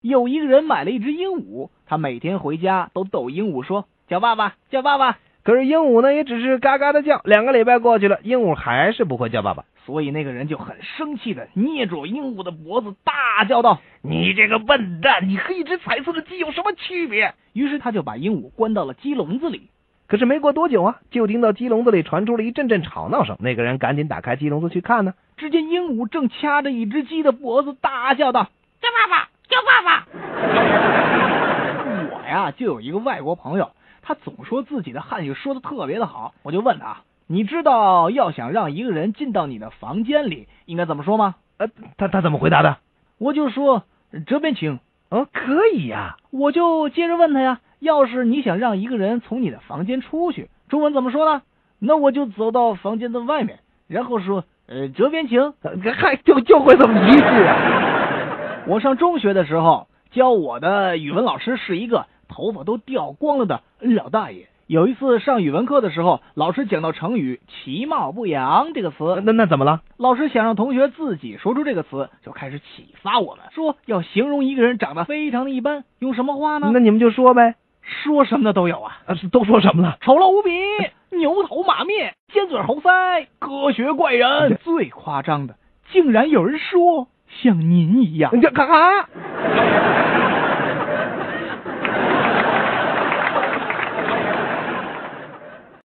有一个人买了一只鹦鹉，他每天回家都逗鹦鹉说：“叫爸爸，叫爸爸。”可是鹦鹉呢，也只是嘎嘎的叫。两个礼拜过去了，鹦鹉还是不会叫爸爸。所以那个人就很生气的捏住鹦鹉的脖子，大叫道：“你这个笨蛋，你和一只彩色的鸡有什么区别？”于是他就把鹦鹉关到了鸡笼子里。可是没过多久啊，就听到鸡笼子里传出了一阵阵吵闹声。那个人赶紧打开鸡笼子去看呢，只见鹦鹉正掐着一只鸡的脖子，大叫道：“叫爸爸，叫爸爸！”我呀，就有一个外国朋友，他总说自己的汉语说的特别的好。我就问他：“你知道要想让一个人进到你的房间里，应该怎么说吗？”呃，他他怎么回答的？我就说：“这边请。”哦，可以呀。我就接着问他呀：“要是你想让一个人从你的房间出去，中文怎么说呢？”那我就走到房间的外面，然后说：“呃，这边请。”嗨，就就会这么一句啊。我上中学的时候。教我的语文老师是一个头发都掉光了的老大爷。有一次上语文课的时候，老师讲到成语“其貌不扬”这个词，那那怎么了？老师想让同学自己说出这个词，就开始启发我们，说要形容一个人长得非常的一般，用什么话呢？那你们就说呗，说什么的都有啊。啊，都说什么了？丑陋无比，牛头马面，尖嘴猴腮，科学怪人。最夸张的，竟然有人说像您一样。你这干啥？